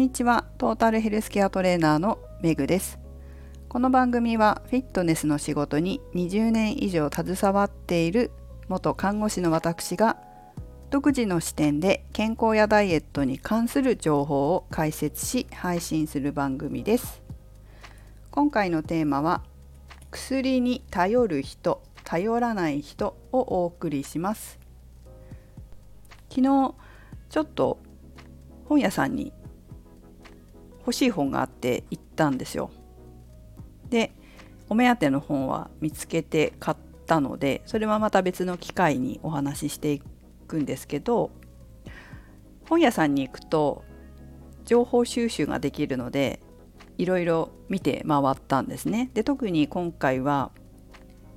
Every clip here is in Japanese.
にちは。トータルヘルスケアトレーナーのメグです。この番組はフィットネスの仕事に20年以上携わっている元看護師の私が独自の視点で健康やダイエットに関する情報を解説し配信する番組です。今回のテーマは薬に頼る人頼らない人をお送りします。昨日ちょっと本屋さんに欲しい本があって行ったんですよ。でお目当ての本は見つけて買ったのでそれはまた別の機会にお話ししていくんですけど本屋さんに行くと情報収集ができるのでいろいろ見て回ったんですね。で特に今回は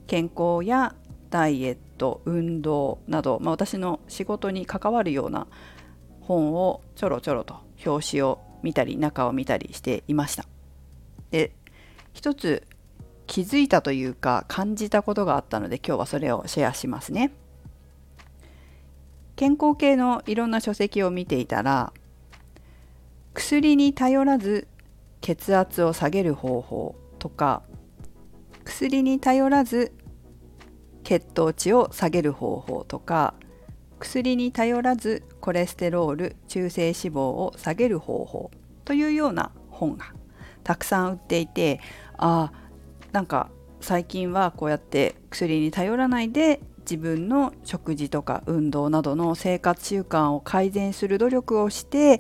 健康やダイエット運動など、まあ、私の仕事に関わるような本をちょろちょろと表紙を見たり中を見たりしていました。で一つ気づいたというか感じたことがあったので今日はそれをシェアしますね。健康系のいろんな書籍を見ていたら薬に頼らず血圧を下げる方法とか薬に頼らず血糖値を下げる方法とか薬に頼らずコレステロール中性脂肪を下げる方法というような本がたくさん売っていてあなんか最近はこうやって薬に頼らないで自分の食事とか運動などの生活習慣を改善する努力をして、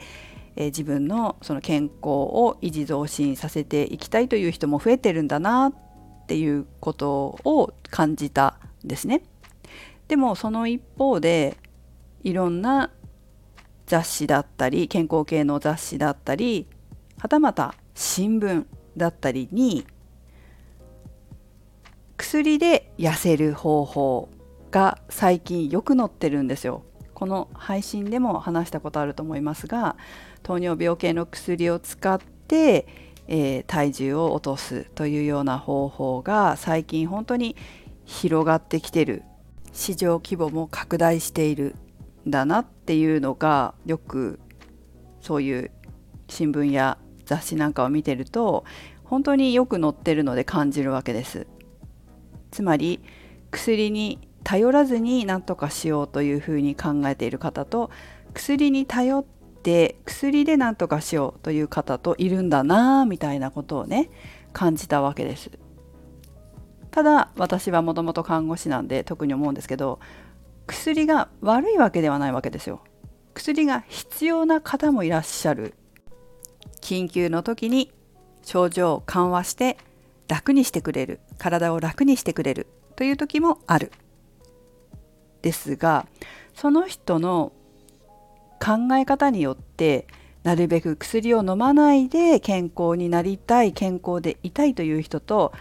えー、自分のその健康を維持増進させていきたいという人も増えてるんだなっていうことを感じたんですね。でもその一方でいろんな雑誌だったり健康系の雑誌だったりはたまた新聞だったりに薬で痩せる方法が最近よく載ってるんですよ。この配信でも話したことあると思いますが糖尿病系の薬を使って、えー、体重を落とすというような方法が最近本当に広がってきてる市場規模も拡大しているだなっていうのがよくそういう新聞や雑誌なんかを見てると本当によく載ってるので感じるわけです。つまり薬に頼らずに何とかしようというふうに考えている方と薬に頼って薬で何とかしようという方といるんだなみたいなことをね感じたわけです。ただ私はもともと看護師なんで特に思うんですけど薬が悪いわけではないわけですよ。薬が必要な方もいらっしゃる。緊急の時に症状を緩和して楽にしてくれる体を楽にしてくれるという時もある。ですがその人の考え方によってなるべく薬を飲まないで健康になりたい健康でいたいという人と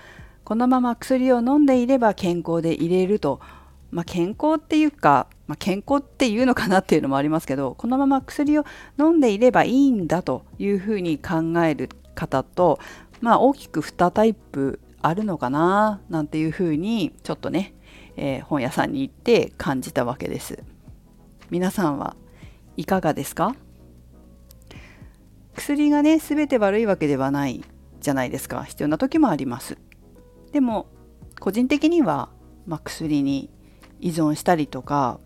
このまま薬を飲んでいれば健康でいれるとまあ、健康っていうか、まあ、健康っていうのかなっていうのもありますけどこのまま薬を飲んでいればいいんだというふうに考える方と、まあ、大きく2タイプあるのかななんていうふうにちょっとね、えー、本屋さんに行って感じたわけです。皆さんはいかがですか？薬がね全て悪いわけではないじゃないですか必要な時もあります。でも個人的には、まあ、薬に依存したりとか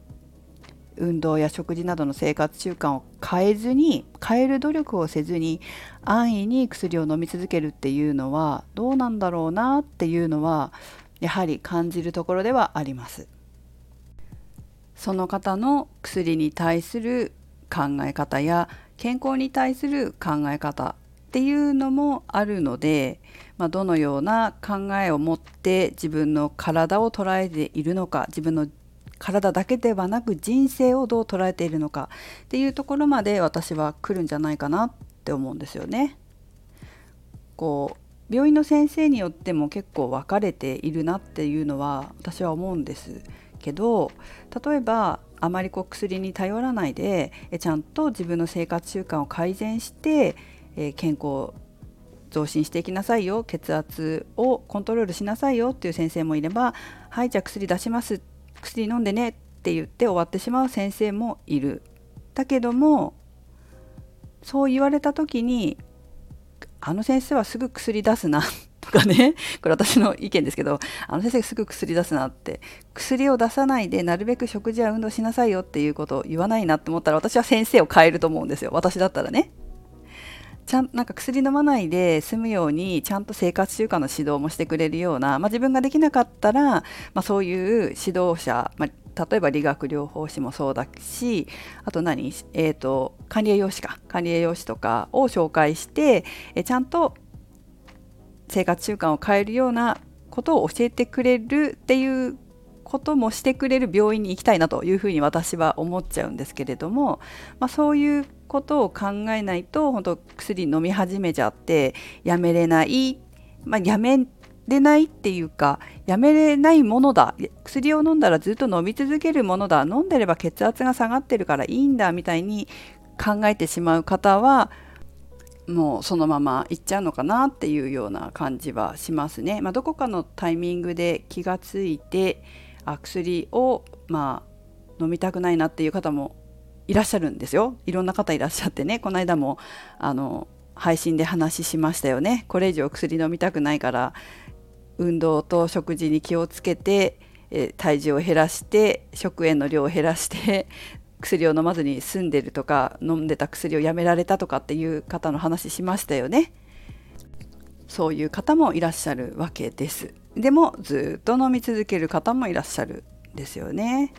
運動や食事などの生活習慣を変えずに変える努力をせずに安易に薬を飲み続けるっていうのはどうなんだろうなっていうのはやはり感じるところではあります。その方の薬に対する考え方や健康に対する考え方っていうのもあるので、まあ、どのような考えを持って自分の体を捉えているのか自分の体だけではなく人生をどう捉えているのかっていうところまで私は来るんじゃないかなって思うんですよね。こう病院の先生によっても結構分かれているなっていうのは私は思うんですけど例えばあまりこう薬に頼らないでちゃんと自分の生活習慣を改善してえー、健康増進していきなさいよ血圧をコントロールしなさいよっていう先生もいればはいじゃあ薬出します薬飲んでねって言って終わってしまう先生もいる。だけどもそう言われた時にあの先生はすぐ薬出すな とかねこれ私の意見ですけどあの先生すぐ薬出すなって薬を出さないでなるべく食事や運動しなさいよっていうことを言わないなって思ったら私は先生を変えると思うんですよ私だったらね。ちゃんなんか薬飲まないで済むようにちゃんと生活習慣の指導もしてくれるような、まあ、自分ができなかったら、まあ、そういう指導者、まあ、例えば理学療法士もそうだしあと何、えーと、管理栄養士か管理栄養士とかを紹介してえちゃんと生活習慣を変えるようなことを教えてくれるっていうこともしてくれる病院に行きたいなというふうに私は思っちゃうんですけれども、まあ、そういうことを考えないと本当薬飲み始めちゃってやめれない、まあ、やめれないっていうかやめれないものだ薬を飲んだらずっと飲み続けるものだ飲んでれば血圧が下がってるからいいんだみたいに考えてしまう方はもうそのままいっちゃうのかなっていうような感じはしますね。まあ、どこかのタイミングで気がついてあ薬をまあ飲みたくないなっていう方もいらっしゃるんですよ。いろんな方いらっしゃってね。この間もあの配信で話しましたよね。これ以上薬飲みたくないから運動と食事に気をつけて、え体重を減らして食塩の量を減らして薬を飲まずに済んでるとか飲んでた薬をやめられたとかっていう方の話しましたよね。そういう方もいらっしゃるわけです。でもずっと飲み続ける方もいらっしゃるんですよね。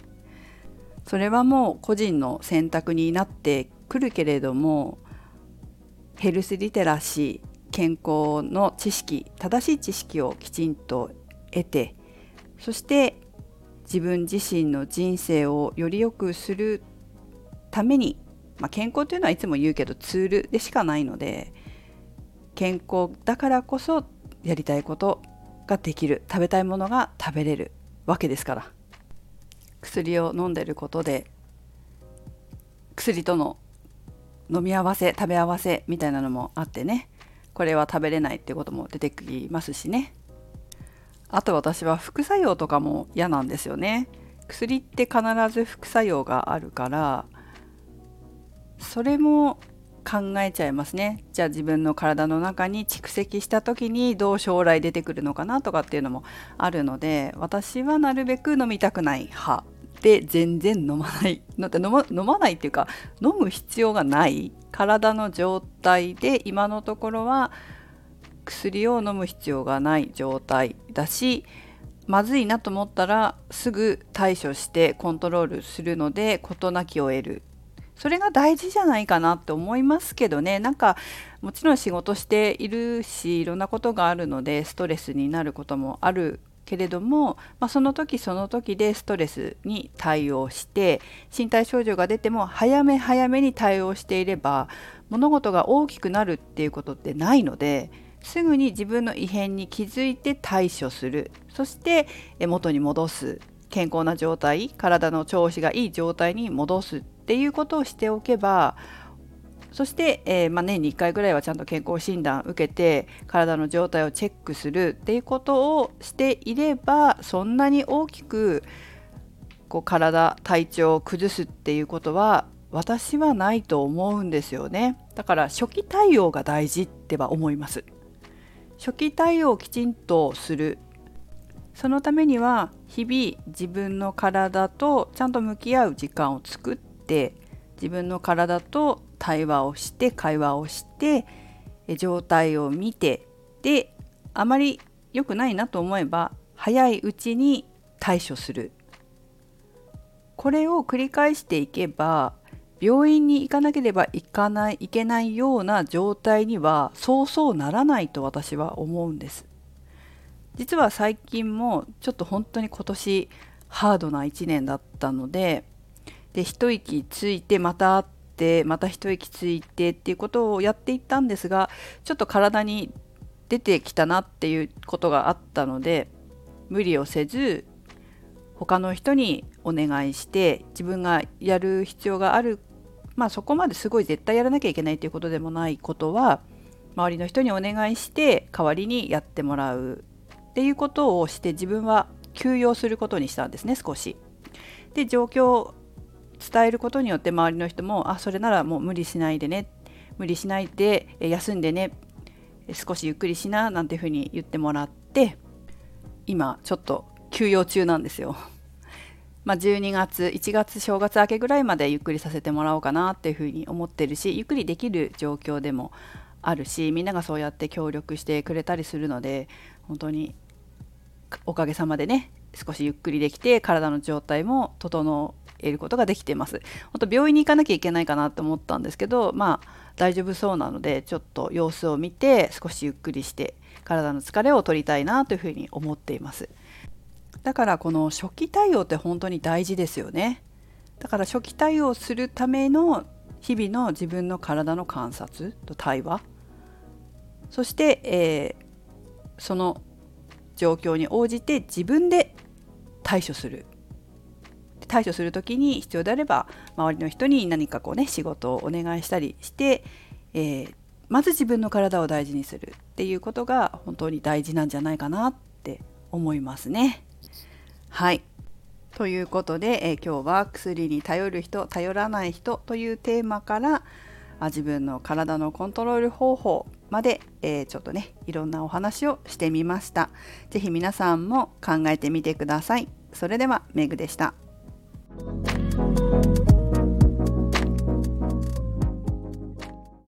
それはもう個人の選択になってくるけれどもヘルスリテラシー健康の知識正しい知識をきちんと得てそして自分自身の人生をより良くするために、まあ、健康というのはいつも言うけどツールでしかないので健康だからこそやりたいことができる。食べたいものが食べれるわけですから。薬を飲んでることで薬との飲み合わせ食べ合わせみたいなのもあってね。これは食べれないってことも出てきますしね。あと私は副作用とかも嫌なんですよね。薬って必ず副作用があるからそれも考えちゃいますね。じゃあ自分の体の中に蓄積した時にどう将来出てくるのかなとかっていうのもあるので私はなるべく飲みたくない派で全然飲まないので飲ま 飲まないっていうか飲む必要がない体の状態で今のところは薬を飲む必要がない状態だしまずいなと思ったらすぐ対処してコントロールするので事なきを得る。それが大事じゃないかなって思いますけどね。なんかもちろん仕事しているしいろんなことがあるのでストレスになることもあるけれども、まあ、その時その時でストレスに対応して身体症状が出ても早め早めに対応していれば物事が大きくなるっていうことってないのですぐに自分の異変に気づいて対処する。そして元に戻す。健康な状態体の調子がいい状態に戻すっていうことをしておけばそして、えー、まあ、年に1回ぐらいはちゃんと健康診断受けて体の状態をチェックするっていうことをしていればそんなに大きくこう体体調を崩すっていうことは私はないと思うんですよね。だから初期対応が大事っては思います。初期対応をきちんとする。そのためには日々自分の体とちゃんと向き合う時間を作って自分の体と対話をして会話をして状態を見てであまり良くないなと思えば早いうちに対処する。これを繰り返していけば病院に行かなければいかないいけないような状態にはそうそうならないと私は思うんです。実は最近もちょっと本当に今年ハードな1年だったのでで一息ついてまた会ってまた一息ついてっていうことをやっていったんですがちょっと体に出てきたなっていうことがあったので無理をせず他の人にお願いして自分がやる必要があるまあそこまですごい絶対やらなきゃいけないということでもないことは周りの人にお願いして代わりにやってもらう。っていうことをして自分は休養することにしたんですね少し。で状況を伝えることによって周りの人もあそれならもう無理しないでね無理しないで休んでね少しゆっくりしななんていうふうに言ってもらって今ちょっと休養中なんですよ。まあ、12月1月正月明けぐらいまでゆっくりさせてもらおうかなっていうふうに思ってるしゆっくりできる状況でもあるしみんながそうやって協力してくれたりするので本当におかげさまでね少しゆっくりできて体の状態も整えることができています。本当病院に行かなきゃいけないかなと思ったんですけどまあ大丈夫そうなのでちょっと様子を見て少しゆっくりして体の疲れを取りたいなというふうに思っています。だからこの初期対応って本当に大事ですよね。だから初期対応するための日々の自分の体の観察と対話。そして、えー、その状況に応じて自分で対処する対処する時に必要であれば周りの人に何かこうね仕事をお願いしたりして、えー、まず自分の体を大事にするっていうことが本当に大事なんじゃないかなって思いますね。はいということで、えー、今日は薬に頼る人頼らない人というテーマから自分の体のコントロール方法まで、えー、ちょっとねいろんなお話をしてみました。是非皆さんも考えてみてください。それではメグでした。